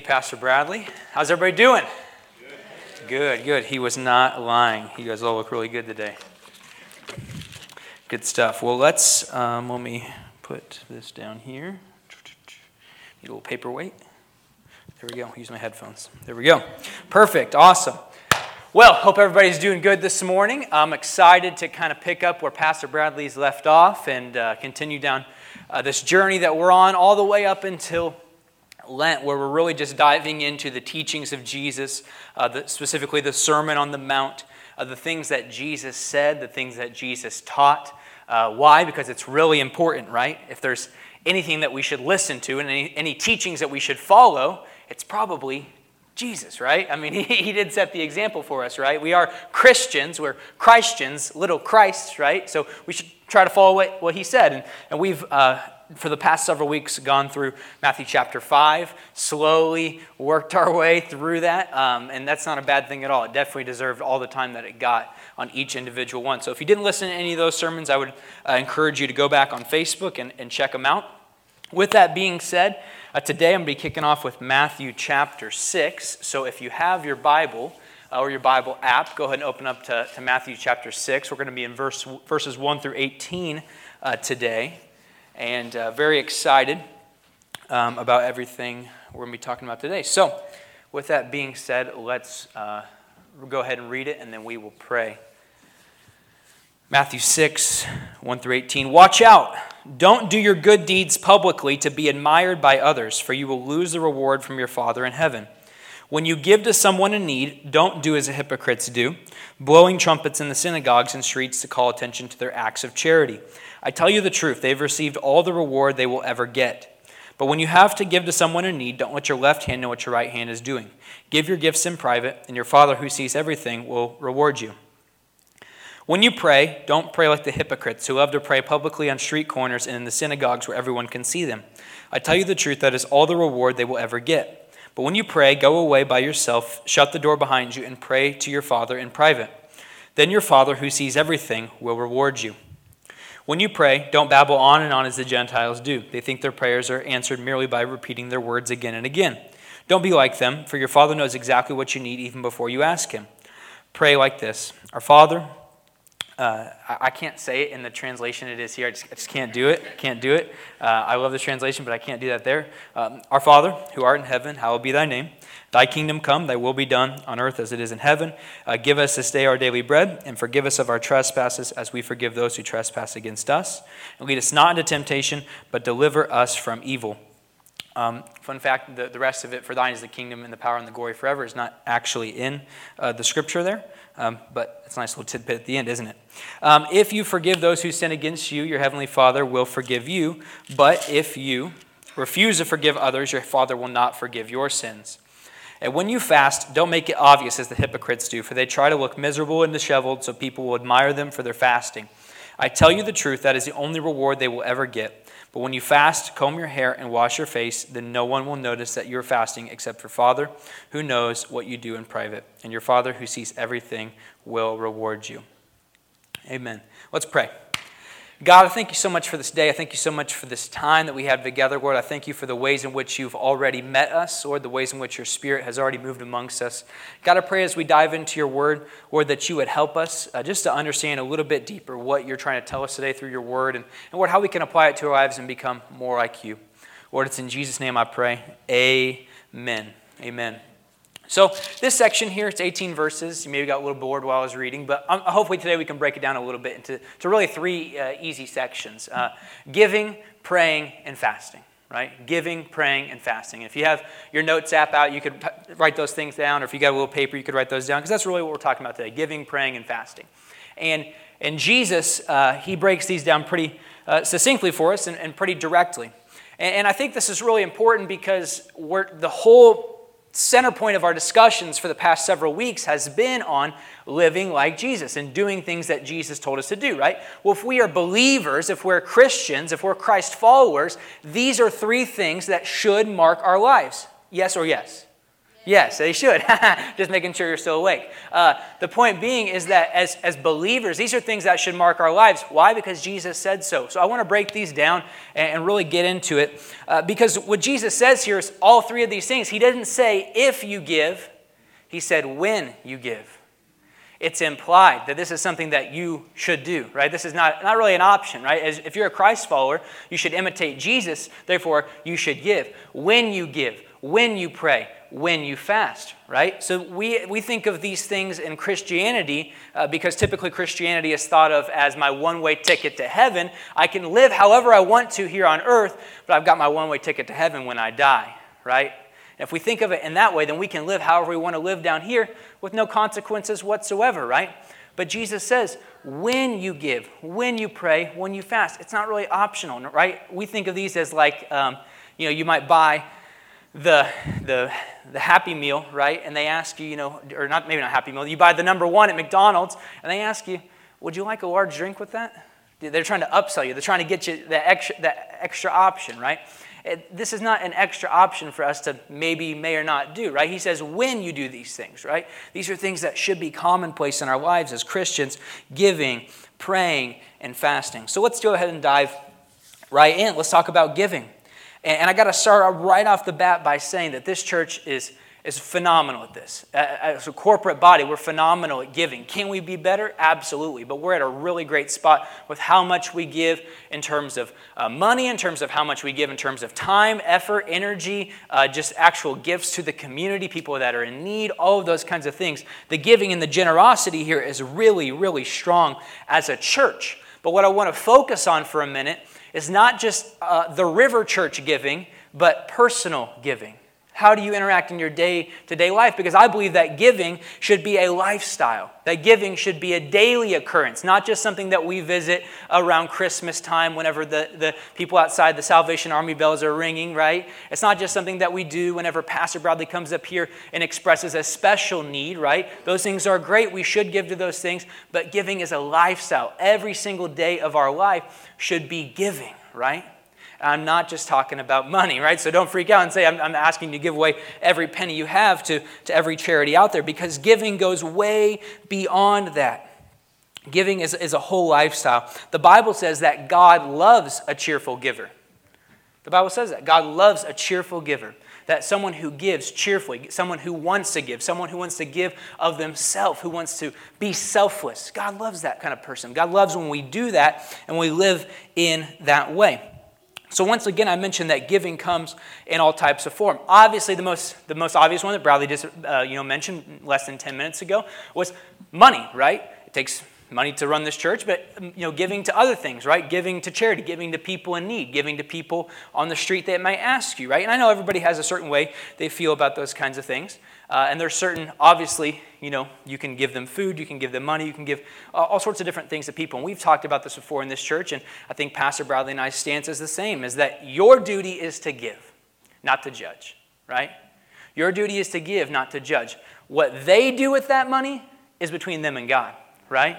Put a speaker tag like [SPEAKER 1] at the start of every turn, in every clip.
[SPEAKER 1] Pastor Bradley. How's everybody doing? Good. good, good. He was not lying. You guys all look really good today. Good stuff. Well, let's, um, let me put this down here. Need a little paperweight. There we go. Use my headphones. There we go. Perfect. Awesome. Well, hope everybody's doing good this morning. I'm excited to kind of pick up where Pastor Bradley's left off and uh, continue down uh, this journey that we're on all the way up until Lent, where we're really just diving into the teachings of Jesus, uh, the, specifically the Sermon on the Mount, uh, the things that Jesus said, the things that Jesus taught. Uh, why? Because it's really important, right? If there's anything that we should listen to and any, any teachings that we should follow, it's probably Jesus, right? I mean, he, he did set the example for us, right? We are Christians, we're Christians, little Christs, right? So we should try to follow what, what he said. And, and we've uh, for the past several weeks gone through Matthew chapter 5, slowly worked our way through that. Um, and that's not a bad thing at all. It definitely deserved all the time that it got on each individual one. So if you didn't listen to any of those sermons, I would uh, encourage you to go back on Facebook and, and check them out. With that being said, uh, today I'm going to be kicking off with Matthew chapter 6. So if you have your Bible, uh, or your Bible app, go ahead and open up to, to Matthew chapter 6. We're going to be in verse, verses 1 through 18 uh, today and uh, very excited um, about everything we're going to be talking about today. So, with that being said, let's uh, go ahead and read it and then we will pray. Matthew 6, 1 through 18. Watch out! Don't do your good deeds publicly to be admired by others, for you will lose the reward from your Father in heaven. When you give to someone in need, don't do as the hypocrites do, blowing trumpets in the synagogues and streets to call attention to their acts of charity. I tell you the truth, they've received all the reward they will ever get. But when you have to give to someone in need, don't let your left hand know what your right hand is doing. Give your gifts in private, and your Father who sees everything will reward you. When you pray, don't pray like the hypocrites who love to pray publicly on street corners and in the synagogues where everyone can see them. I tell you the truth, that is all the reward they will ever get. But when you pray, go away by yourself, shut the door behind you, and pray to your Father in private. Then your Father who sees everything will reward you. When you pray, don't babble on and on as the Gentiles do. They think their prayers are answered merely by repeating their words again and again. Don't be like them, for your Father knows exactly what you need even before you ask Him. Pray like this Our Father, uh, I, can't say it in the translation it is here. I just, I just can't do it. Can't do it. Uh, I love the translation, but I can't do that there. Um, Our Father, who art in heaven, hallowed be thy name. Thy kingdom come, thy will be done on earth as it is in heaven. Uh, give us this day our daily bread, and forgive us of our trespasses as we forgive those who trespass against us. And lead us not into temptation, but deliver us from evil. Um, fun fact the, the rest of it, for thine is the kingdom and the power and the glory forever, is not actually in uh, the scripture there. Um, but it's a nice little tidbit at the end, isn't it? Um, if you forgive those who sin against you, your heavenly Father will forgive you. But if you refuse to forgive others, your Father will not forgive your sins. And when you fast, don't make it obvious as the hypocrites do, for they try to look miserable and disheveled so people will admire them for their fasting. I tell you the truth, that is the only reward they will ever get. But when you fast, comb your hair and wash your face, then no one will notice that you're fasting except your Father, who knows what you do in private. And your Father, who sees everything, will reward you. Amen. Let's pray. God, I thank you so much for this day. I thank you so much for this time that we have together, Lord. I thank you for the ways in which you've already met us, Lord, the ways in which your Spirit has already moved amongst us. God, I pray as we dive into your word, Lord, that you would help us uh, just to understand a little bit deeper what you're trying to tell us today through your word, and, and Lord, how we can apply it to our lives and become more like you. Lord, it's in Jesus' name I pray. Amen. Amen. So, this section here, it's 18 verses. You maybe got a little bored while I was reading, but um, hopefully today we can break it down a little bit into to really three uh, easy sections uh, giving, praying, and fasting, right? Giving, praying, and fasting. If you have your notes app out, you could write those things down, or if you got a little paper, you could write those down, because that's really what we're talking about today giving, praying, and fasting. And, and Jesus, uh, he breaks these down pretty uh, succinctly for us and, and pretty directly. And, I think this is really important because the whole center point of our discussions for the past several weeks has been on living like Jesus and doing things that Jesus told us to do, right? Well, if we are believers, if we're Christians, if we're Christ followers, these are three things that should mark our lives. Yes or yes? Yes, they should. Just making sure you're still awake. Uh, the point being is that as, as believers, these are things that should mark our lives. Why? Because Jesus said so. So I want to break these down and, and really get into it. Uh, because what Jesus says here is all three of these things. He didn't say if you give, he said when you give it's implied that this is something that you should do, right? This is not, not really an option, right? As, if you're a Christ follower, you should imitate Jesus, therefore, you should give. When you give, when you pray, when you fast, right? So we, we think of these things in Christianity uh, because typically Christianity is thought of as my one way ticket to heaven. I can live however I want to here on earth, but I've got my one way ticket to heaven when I die, right? if we think of it in that way, then we can live however we want to live down here with no consequences whatsoever, right? But Jesus says, when you give, when you pray, when you fast, it's not really optional, right? We think of these as like, um, you know, you might buy the, the, the Happy Meal, right? And they ask you, you know, or not maybe not Happy Meal, you buy the number one at McDonald's, and they ask you, would you like a large drink with that? They're trying to upsell you. They're trying to get you that extra, that extra option, right? it, this is not an extra option for us to maybe, may or not do, right? He says when you do these things, right? These are things that should be commonplace in our lives as Christians giving, praying, and fasting. So let's go ahead and dive right in. Let's talk about giving. And, I got to start right off the bat by saying that this church is is phenomenal at this. As a corporate body, we're phenomenal at giving. Can we be better? Absolutely. But we're at a really great spot with how much we give in terms of uh, money, in terms of how much we give in terms of time, effort, energy, uh, just actual gifts to the community, people that are in need, all of those kinds of things. The giving and the generosity here is really, really strong as a church. But what I want to focus on for a minute is not just uh, the river church giving, but personal giving. How do you interact in your day to day life? Because I believe that giving should be a lifestyle, that giving should be a daily occurrence, not just something that we visit around Christmas time whenever the, the people outside the Salvation Army bells are ringing, right? It's not just something that we do whenever Pastor Bradley comes up here and expresses a special need, right? Those things are great. We should give to those things, but giving is a lifestyle. Every single day of our life should be giving, right? I'm not just talking about money, right? So don't freak out and say, I'm, I'm, asking you to give away every penny you have to, to every charity out there because giving goes way beyond that. Giving is, is a whole lifestyle. The Bible says that God loves a cheerful giver. The Bible says that. God loves a cheerful giver. That someone who gives cheerfully, someone who wants to give, someone who wants to give of themselves, who wants to be selfless. God loves that kind of person. God loves when we do that and we live in that way. So once again, I mentioned that giving comes in all types of form. Obviously, the most, the most obvious one that Bradley just uh, you know, mentioned less than 10 minutes ago was money, right? It takes money to run this church, but um, you know, giving to other things, right? Giving to charity, giving to people in need, giving to people on the street that might ask you, right? And I know everybody has a certain way they feel about those kinds of things. Uh, and there's certain, obviously, you know, you can give them food, you can give them money, you can give uh, all sorts of different things to people. And we've talked about this before in this church, and I think Pastor Bradley and I's stance is the same, is that your duty is to give, not to judge, right? Your duty is to give, not to judge. What they do with that money is between them and God, right?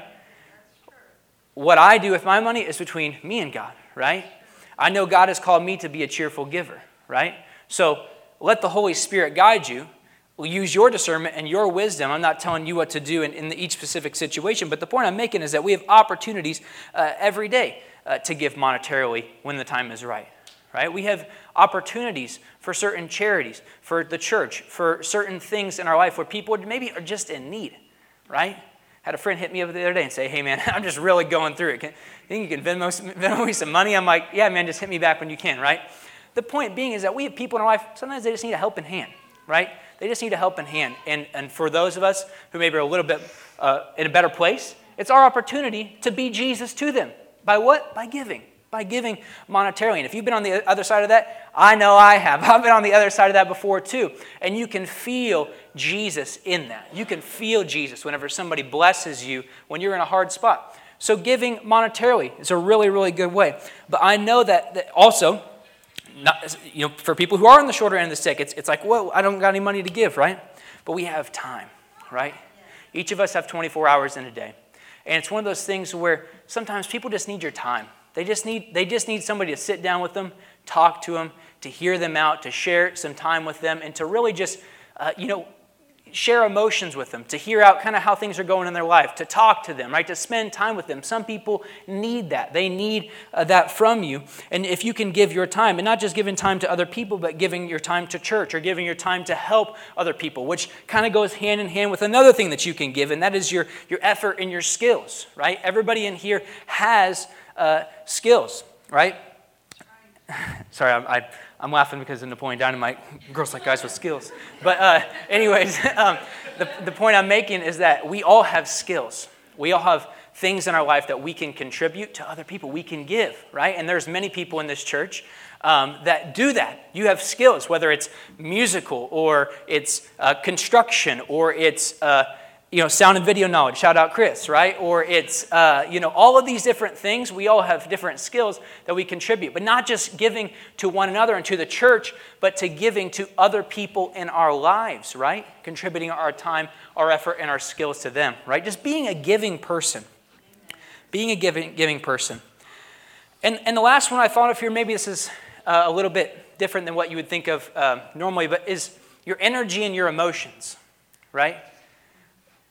[SPEAKER 1] What I do with my money is between me and God, right? I know God has called me to be a cheerful giver, right? So let the Holy Spirit guide you use your discernment and your wisdom. I'm not telling you what to do in, in each specific situation, but the point I'm making is that we have opportunities uh, every day uh, to give monetarily when the time is right. Right? We have opportunities for certain charities, for the church, for certain things in our life where people maybe are just in need. Right? Had a friend hit me up the other day and say, "Hey man, I'm just really going through it. Can, think you can Venmo, Venmo me some money?" I'm like, "Yeah, man, just hit me back when you can." Right? The point being is that we have people in our life. Sometimes they just need a helping hand. Right? They just need a helping hand. And, and for those of us who maybe are a little bit uh, in a better place, it's our opportunity to be Jesus to them. By what? By giving. By giving monetarily. And if you've been on the other side of that, I know I have. I've been on the other side of that before too. And you can feel Jesus in that. You can feel Jesus whenever somebody blesses you when you're in a hard spot. So giving monetarily is a really, really good way. But I know that, that also, not, you know, for people who are on the shorter end of the stick, it's, it's like, well, I don't got any money to give, right? But we have time, right? Each of us have 24 hours in a day. And it's one of those things where sometimes people just need your time. They just need, they just need somebody to sit down with them, talk to them, to hear them out, to share some time with them, and to really just, uh, you know, share emotions with them, to hear out kind of how things are going in their life, to talk to them, right? To spend time with them. Some people need that. They need uh, that from you. And if you can give your time, and not just giving time to other people, but giving your time to church or giving your time to help other people, which kind of goes hand in hand with another thing that you can give, and that is your, your effort and your skills, right? Everybody in here has uh, skills, right? Sorry, I, I I'm laughing because in Napoleon Dynamite, girls like guys with skills. But, uh, anyways, um, the, the point I'm making is that we all have skills. We all have things in our life that we can contribute to other people. We can give, right? And there's many people in this church um, that do that. You have skills, whether it's musical or it's uh, construction or it's uh, you know, sound and video knowledge, shout out Chris, right? Or it's, uh, you know, all of these different things. We all have different skills that we contribute, but not just giving to one another and to the church, but to giving to other people in our lives, right? Contributing our time, our effort, and our skills to them, right? Just being a giving person. Being a giving, giving person. And, and the last one I thought of here, maybe this is uh, a little bit different than what you would think of uh, normally, but is your energy and your emotions, right?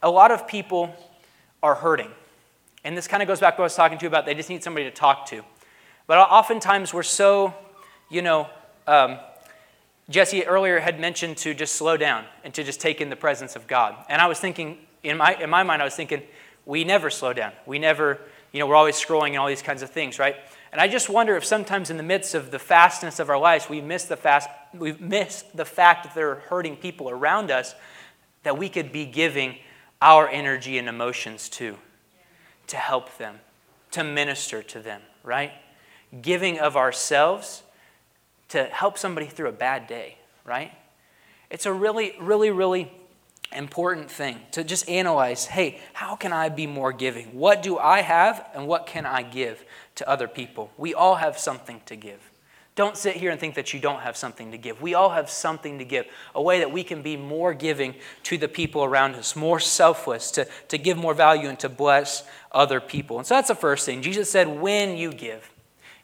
[SPEAKER 1] A lot of people are hurting. And this kind of goes back to what I was talking to you about. They just need somebody to talk to. But oftentimes we're so, you know, um, Jesse earlier had mentioned to just slow down and to just take in the presence of God. And I was thinking, in my, in my mind, I was thinking, we never slow down. We never, you know, we're always scrolling and all these kinds of things, right? And I just wonder if sometimes in the midst of the fastness of our lives, we miss the fast, we miss the fact that there are hurting people around us that we could be giving our energy and emotions too, to help them, to minister to them, right? Giving of ourselves to help somebody through a bad day, right? It's a really, really, really important thing to just analyze hey, how can I be more giving? What do I have and what can I give to other people? We all have something to give. Don't sit here and think that you don't have something to give. We all have something to give, a way that we can be more giving to the people around us, more selfless, to, to give more value and to bless other people. And so that's the first thing. Jesus said, when you give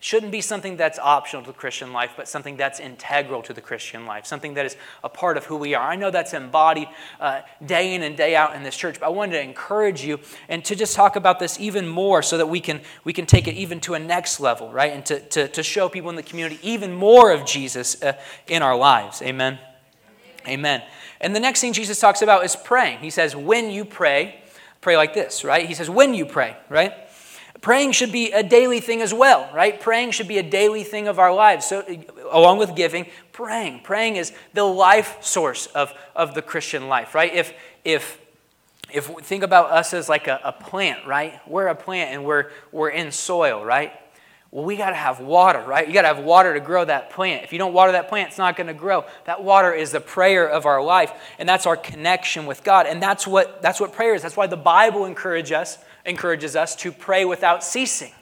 [SPEAKER 1] shouldn't be something that's optional to the Christian life, but something that's integral to the Christian life, something that is a part of who we are. I know that's embodied uh, day in and day out in this church, but I wanted to encourage you and to just talk about this even more so that we can, we can take it even to a next level, right? And to, to, to show people in the community even more of Jesus uh, in our lives. Amen. Amen. And the next thing Jesus talks about is praying. He says, when you pray, pray like this, right? He says, when you pray, right? Praying should be a daily thing as well, right? Praying should be a daily thing of our lives. So, along with giving, praying. Praying is the life source of, of the Christian life, right? If, if, if think about us as like a, a plant, right? We're a plant and we're, we're in soil, right? Well, we got to have water, right? You got to have water to grow that plant. If you don't water that plant, it's not going to grow. That water is the prayer of our life, and that's our connection with God. And that's what, that's what prayer is. That's why the Bible encourages us encourages us to pray without ceasing,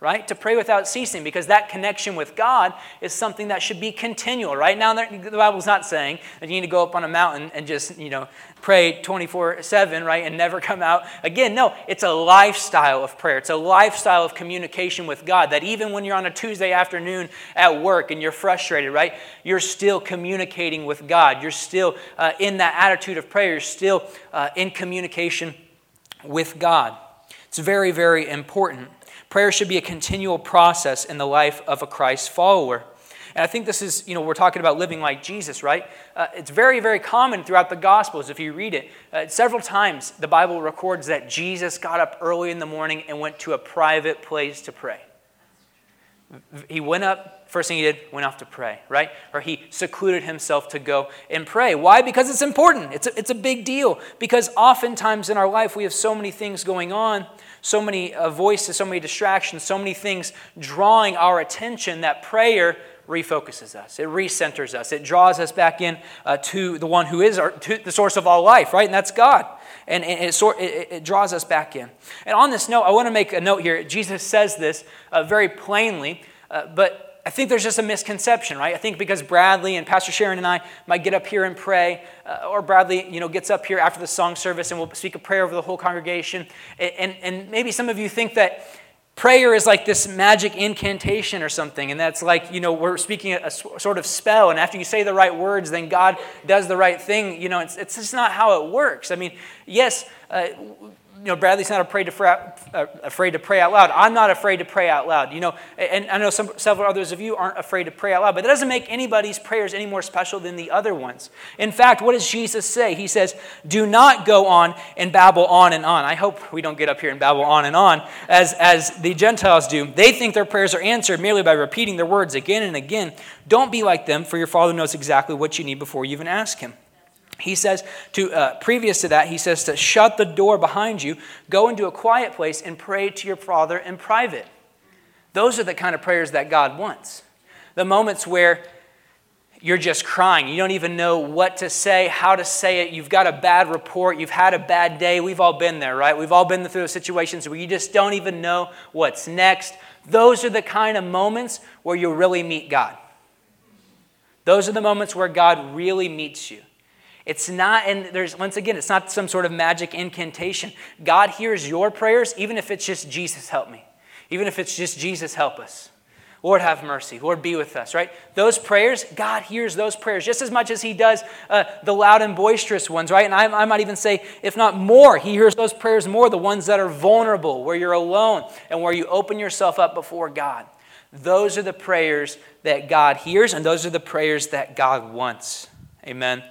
[SPEAKER 1] right? To pray without ceasing because that connection with God is something that should be continual, right? Now, the Bible's not saying that you need to go up on a mountain and just, you know, pray 24 7, right, and never come out again. No, it's a lifestyle of prayer. It's a lifestyle of communication with God that even when you're on a Tuesday afternoon at work and you're frustrated, right, you're still communicating with God. You're still uh, in that attitude of prayer. You're still uh, in communication with God. It's very, very important. Prayer should be a continual process in the life of a Christ follower. And I think this is, you know, we're talking about living like Jesus, right? Uh, it's very, very common throughout the Gospels if you read it. Uh, several times the Bible records that Jesus got up early in the morning and went to a private place to pray. He went up, first thing he did, went off to pray, right? Or he secluded himself to go and pray. Why? Because it's important. It's a, it's a big deal. Because oftentimes in our life we have so many things going on, so many uh, voices, so many distractions, so many things drawing our attention that prayer refocuses us. It recenters us. It draws us back in uh, to the one who is our, the source of all life, right? And that's God. And, it, it, it, draws us back in. And on this note, I want to make a note here. Jesus says this uh, very plainly, uh, but I think there's just a misconception, right? I think because Bradley and Pastor Sharon and I might get up here and pray, uh, or Bradley, you know, gets up here after the song service and will speak a prayer over the whole congregation, and, and, maybe some of you think that prayer is like this magic incantation or something and that's like you know we're speaking a sort of spell and after you say the right words then god does the right thing you know it's, it's just not how it works i mean yes uh, you know, Bradley's not afraid to, uh, afraid to pray out loud. I'm not afraid to pray out loud. You know, and I know some, several others of you aren't afraid to pray out loud, but that doesn't make anybody's prayers any more special than the other ones. In fact, what does Jesus say? He says, "Do not go on and babble on and on." I hope we don't get up here and babble on and on as as the Gentiles do. They think their prayers are answered merely by repeating their words again and again. Don't be like them, for your Father knows exactly what you need before you even ask Him. He says to uh, previous to that, he says to shut the door behind you, go into a quiet place and pray to your Father in private. Those are the kind of prayers that God wants. The moments where you're just crying. You don't even know what to say, how to say it. You've got a bad report. You've had a bad day. We've all been there, right? We've all been through those situations where you just don't even know what's next. Those are the kind of moments where you really meet God. Those are the moments where God really meets you. It's not, and there's, once again, it's not some sort of magic incantation. God hears your prayers, even if it's just Jesus, help me. Even if it's just Jesus, help us. Lord, have mercy. Lord, be with us, right? Those prayers, God hears those prayers just as much as He does uh, the loud and boisterous ones, right? And I, I might even say, if not more, He hears those prayers more, the ones that are vulnerable, where you're alone and where you open yourself up before God. Those are the prayers that God hears, and those are the prayers that God wants. Amen.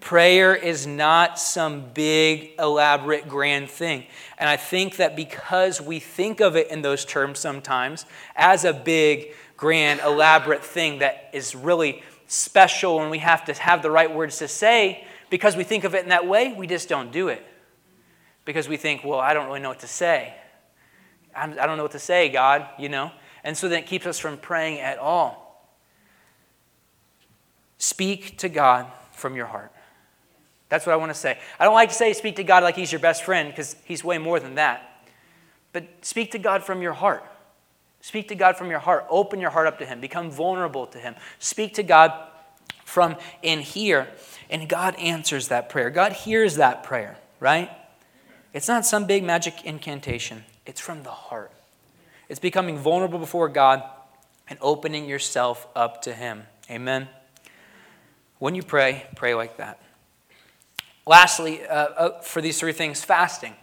[SPEAKER 1] Prayer is not some big, elaborate, grand thing. And I think that because we think of it in those terms sometimes as a big, grand, elaborate thing that is really special and we have to have the right words to say, because we think of it in that way, we just don't do it. Because we think, well, I don't really know what to say. I don't know what to say, God, you know? And so then it keeps us from praying at all. Speak to God from your heart. That's what I want to say. I don't like to say speak to God like He's your best friend because He's way more than that. But speak to God from your heart. Speak to God from your heart. Open your heart up to Him. Become vulnerable to Him. Speak to God from in here. And God answers that prayer. God hears that prayer, right? It's not some big magic incantation, it's from the heart. It's becoming vulnerable before God and opening yourself up to Him. Amen. When you pray, pray like that. Lastly, uh, uh, for these three things, fasting.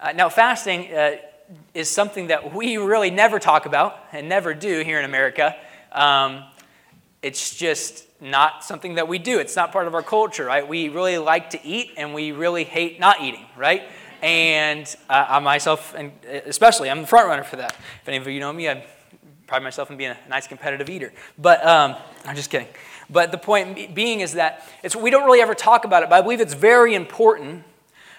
[SPEAKER 1] Uh, now, fasting uh, is something that we really never talk about and never do here in America. Um, it's just not something that we do. It's not part of our culture, right? We really like to eat and we really hate not eating, right? And uh, I myself, and especially, I'm the front runner for that. If any of you know me, I pride myself in being a nice competitive eater. But um, I'm just kidding. But the point being is that we don't really ever talk about it, but I believe it's very important.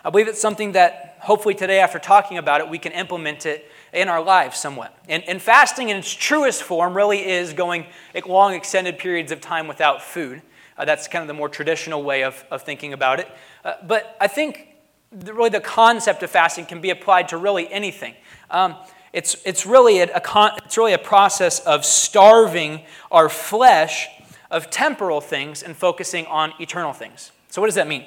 [SPEAKER 1] I believe it's something that hopefully today, after talking about it, we can implement it in our lives somewhat. And, and fasting in its truest form really is going long, extended periods of time without food. Uh, that's kind of the more traditional way of, of thinking about it. Uh, but I think the, really the concept of fasting can be applied to really anything. Um, it's, it's, really a, a con, it's really a process of starving our flesh of temporal things and focusing on eternal things. So, what does that mean?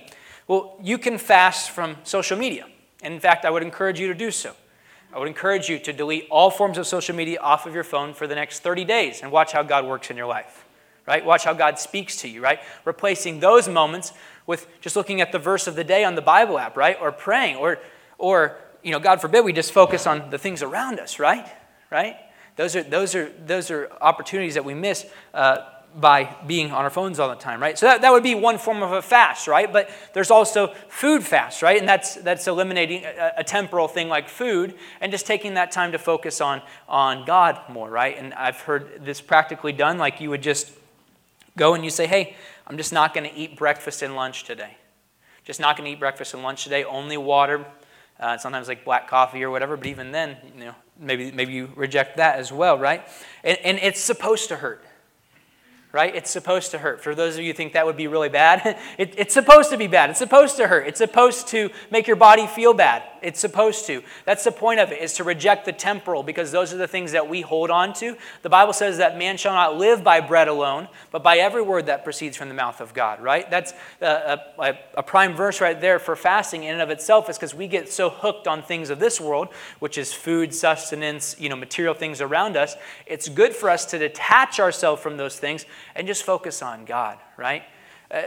[SPEAKER 1] Well, you can fast from social media. And in fact, I would encourage you to do so. I would encourage you to delete all forms of social media off of your phone for the next 30 days and watch how God works in your life, right? Watch how God speaks to you, right? Replacing those moments with just looking at the verse of the day on the Bible app, right? Or praying, or, or you know, God forbid we just focus on the things around us, right? Right? Those are, those are, those are opportunities that we miss uh, by being on our phones all the time, right? So that, that would be one form of a fast, right? But there's also food fast, right? And that's, that's eliminating a, a, temporal thing like food and just taking that time to focus on, on God more, right? And I've heard this practically done, like you would just go and you say, hey, I'm just not going to eat breakfast and lunch today. Just not going to eat breakfast and lunch today, only water, uh, sometimes like black coffee or whatever, but even then, you know, maybe, maybe you reject that as well, right? And, and it's supposed to hurt right? It's supposed to hurt. For those of you who think that would be really bad, it, it's supposed to be bad. It's supposed to hurt. It's supposed to make your body feel bad. It's supposed to. That's the point of it, is to reject the temporal because those are the things that we hold on to. The Bible says that man shall not live by bread alone, but by every word that proceeds from the mouth of God, right? That's a, a, a prime verse right there for fasting in and of itself is because we get so hooked on things of this world, which is food, sustenance, you know, material things around us. It's good for us to detach ourselves from those things and just focus on God, right? Uh,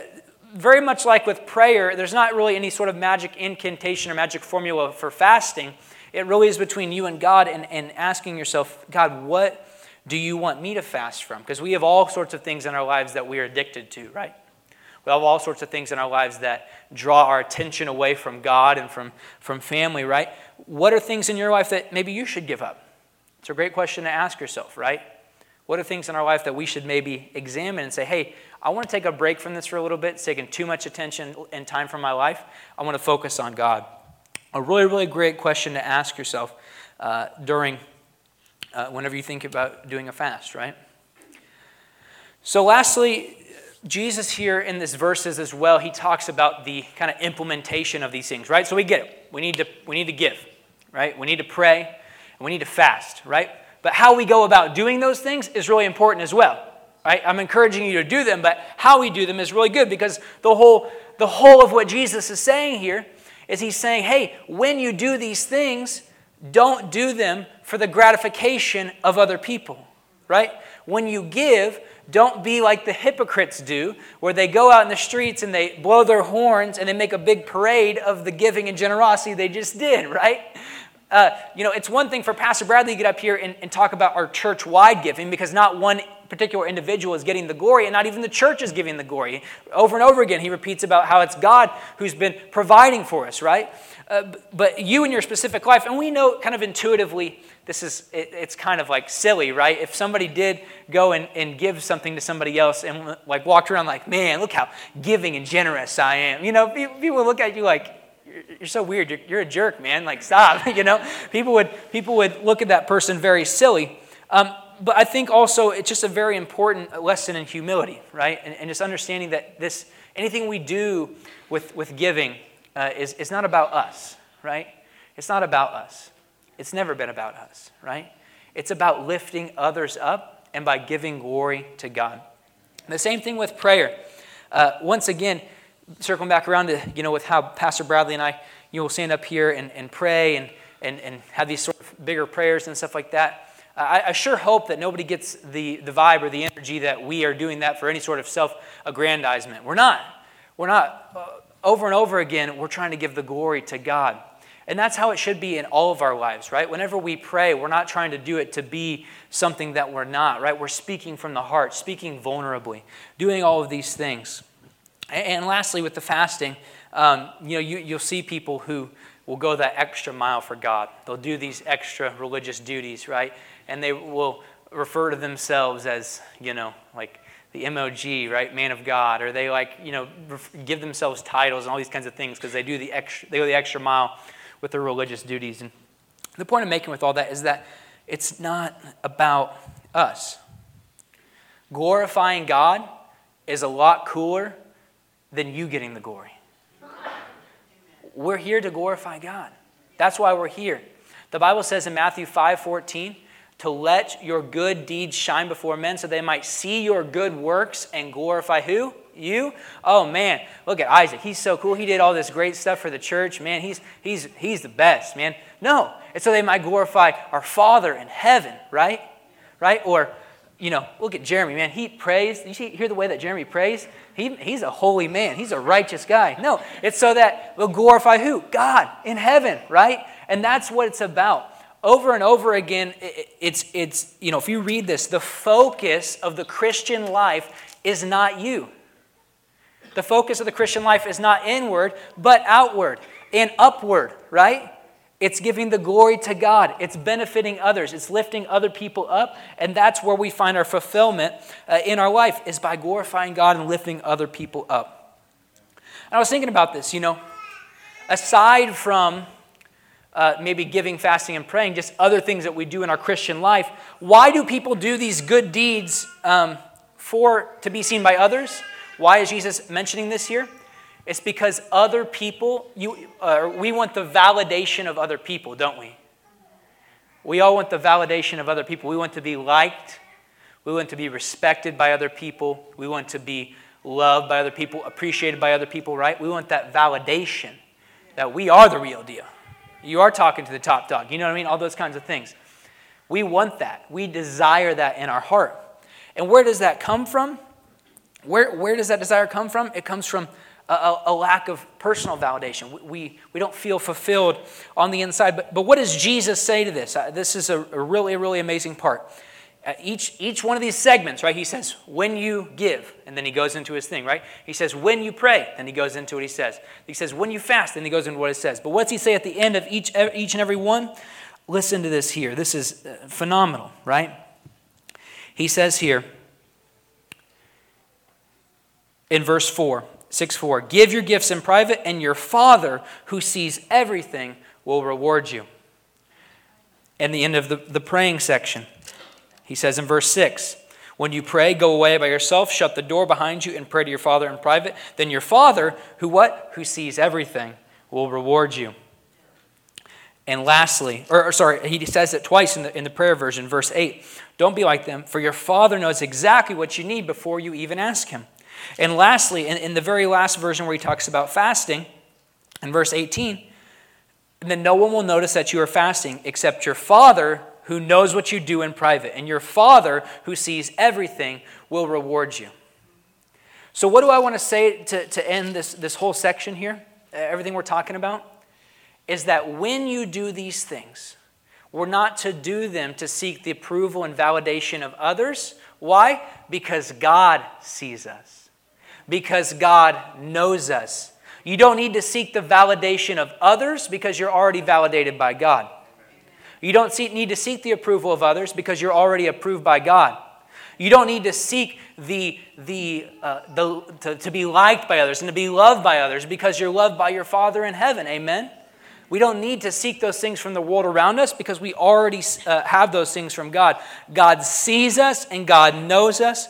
[SPEAKER 1] very much like with prayer, there's not really any sort of magic incantation or magic formula for fasting. It really is between you and God and, and asking yourself, God, what do you want me to fast from? Because we have all sorts of things in our lives that we are addicted to, right? We have all sorts of things in our lives that draw our attention away from God and from, from family, right? What are things in your life that maybe you should give up? It's a great question to ask yourself, right? What are things in our life that we should maybe examine and say, hey, I want to take a break from this for a little bit. It's taking too much attention and time from my life. I want to focus on God. A really, really great question to ask yourself uh, during uh, whenever you think about doing a fast, right? So, lastly, Jesus here in this verses as well, he talks about the kind of implementation of these things, right? So we get it. We need to we need to give, right? We need to pray and we need to fast, right? But how we go about doing those things is really important as well. Right? I'm encouraging you to do them, but how we do them is really good because the whole, the whole of what Jesus is saying here is he's saying, hey, when you do these things, don't do them for the gratification of other people, right? When you give, don't be like the hypocrites do, where they go out in the streets and they blow their horns and they make a big parade of the giving and generosity they just did, right? Uh, you know, it's one thing for Pastor Bradley to get up here and, and talk about our church wide giving because not one particular individual is getting the glory, and not even the church is giving the glory. Over and over again, he repeats about how it's God who's been providing for us, right? Uh, but you and your specific life, and we know kind of intuitively, this is it, it's kind of like silly, right? If somebody did go and, and give something to somebody else and like walked around like, man, look how giving and generous I am. You know, people look at you like, you're so weird. You're, you're, a jerk, man. Like, stop. you know, people would people would look at that person very silly. Um, but I think also it's just a very important lesson in humility, right? And, and just understanding that this anything we do with, with giving uh, is, is not about us, right? It's not about us. It's never been about us, right? It's about lifting others up and by giving glory to God. the same thing with prayer. Uh, once again, circling back around to, you know, with how Pastor Bradley and I, you know, stand up here and, and pray and, and, and have these sort of bigger prayers and stuff like that. I, I, sure hope that nobody gets the, the vibe or the energy that we are doing that for any sort of self aggrandizement. We're not. We're not. Uh, over and over again, we're trying to give the glory to God. And that's how it should be in all of our lives, right? Whenever we pray, we're not trying to do it to be something that we're not, right? We're speaking from the heart, speaking vulnerably, doing all of these things. And, lastly, with the fasting, um, you know, you, you'll see people who will go that extra mile for God. They'll do these extra religious duties, right? and they will refer to themselves as, you know, like the MOG, right, man of God, or they like, you know, give themselves titles and all these kinds of things because they do the extra, they go the extra mile with their religious duties. And the point I'm making with all that is that it's not about us. Glorifying God is a lot cooler than you getting the glory. We're here to glorify God. That's why we're here. The Bible says in Matthew 5 14, to let your good deeds shine before men so they might see your good works and glorify who? You? Oh man, look at Isaac. He's so cool. He did all this great stuff for the church. Man, he's he's he's the best, man. No. It's so they might glorify our Father in heaven, right? Right? Or you know, look at Jeremy, man. He prays. You see, hear the way that Jeremy prays? He, he's a holy man. He's a righteous guy. No, it's so that we'll glorify who? God in heaven, right? And that's what it's about over and over again, it's, it's, you know, if you read this, the focus of the Christian life is not you. The focus of the Christian life is not inward, but outward and upward, right? It's giving the glory to God. It's benefiting others. It's lifting other people up. And that's where we find our fulfillment uh, in our life, is by glorifying God and lifting other people up. And I was thinking about this, you know, aside from uh, maybe giving, fasting, and praying, just other things that we do in our Christian life. Why do people do these good deeds um, for to be seen by others? Why is Jesus mentioning this here? It's because other people, you, uh, we want the validation of other people, don't we? We all want the validation of other people. We want to be liked. We want to be respected by other people. We want to be loved by other people, appreciated by other people, right? We want that validation that we are the real deal. You are talking to the top dog. You know what I mean? All those kinds of things. We want that. We desire that in our heart. And where does that come from? Where, where does that desire come from? It comes from a, a, lack of personal validation. We, we, we, don't feel fulfilled on the inside. But, but what does Jesus say to this? Uh, this is a, a, really, really amazing part. Uh, each, each one of these segments, right, he says, when you give, and then he goes into his thing, right? He says, when you pray, then he goes into what he says. He says, when you fast, then he goes into what it says. But what's he say at the end of each, each and every one? Listen to this here. This is uh, phenomenal, right? He says here in verse 4 6 4. Give your gifts in private, and your Father who sees everything will reward you. And the end of the, the praying section, he says in verse 6 When you pray, go away by yourself, shut the door behind you, and pray to your Father in private. Then your Father, who what? Who sees everything, will reward you. And lastly, or, or, sorry, he says it twice in the, in the prayer version, verse 8. Don't be like them, for your Father knows exactly what you need before you even ask Him. And lastly, in, in the very last version where he talks about fasting, in verse 18, and then no one will notice that you are fasting except your Father who knows what you do in private. And your Father who sees everything will reward you. So, what do I want to say to, to end this, this whole section here? Everything we're talking about? Is that when you do these things, we're not to do them to seek the approval and validation of others. Why? Because God sees us because God knows us. You don't need to seek the validation of others because you're already validated by God. You don't see, need to seek the approval of others because you're already approved by God. You don't need to seek the, the, uh, the, to, to be liked by others and to be loved by others because you're loved by your Father in heaven. Amen? We don't need to seek those things from the world around us because we already uh, have those things from God. God sees us and God knows us.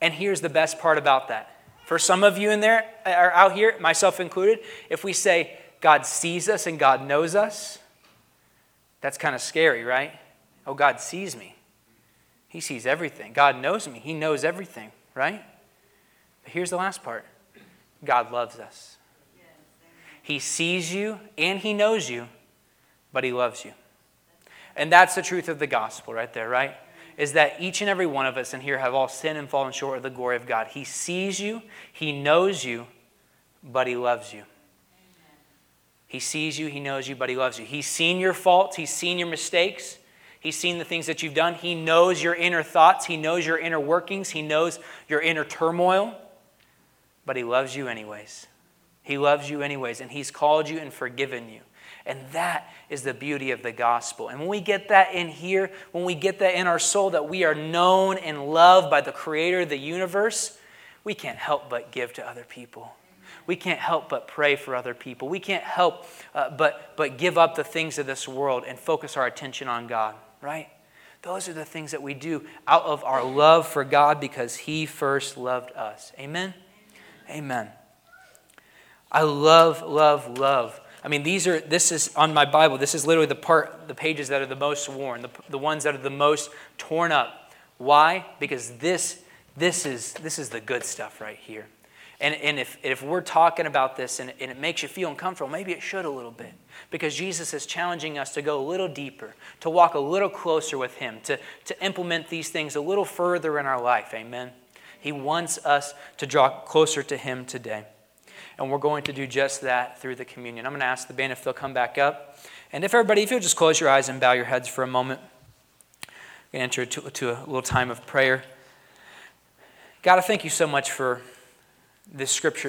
[SPEAKER 1] And here's the best part about that for some of you in there, uh, or out here, myself included, if we say God sees us and God knows us, that's kind of scary, right? Oh, God sees me. He sees everything. God knows me. He knows everything, right? But here's the last part God loves us. He sees you and He knows you, but He loves you. And that's the truth of the gospel right there, right? Is that each and every one of us in here have all sinned and fallen short of the glory of God. He sees you, He knows you, but He loves you. He sees you, He knows you, but He loves you. He's seen your faults, He's seen your mistakes, He's seen the things that you've done. He knows your inner thoughts, He knows your inner workings, He knows your inner turmoil, but He loves you anyways. He loves you anyways, and He's called you and forgiven you. And that is the beauty of the gospel. And when we get that in here, when we get that in our soul, that we are known and loved by the creator of the universe, we can't help but give to other people. We can't help but pray for other people. We can't help uh, but, but give up the things of this world and focus our attention on God, right? Those are the things that we do out of our love for God because He first loved us. Amen? Amen. I love, love, love I mean, these are, this is on my Bible, this is literally the part, the pages that are the most worn, the, the ones that are the most torn up. Why? Because this, this is, this is the good stuff right here. And, and if, if we're talking about this and, and it makes you feel uncomfortable, maybe it should a little bit. Because Jesus is challenging us to go a little deeper, to walk a little closer with Him, to, to implement these things a little further in our life. Amen. He wants us to draw closer to Him today. And we're going to do just that through the communion. I'm going to ask the band if they'll come back up. And if everybody, if you'll just close your eyes and bow your heads for a moment, we're enter to, to a little time of prayer. God, I thank you so much for the scriptures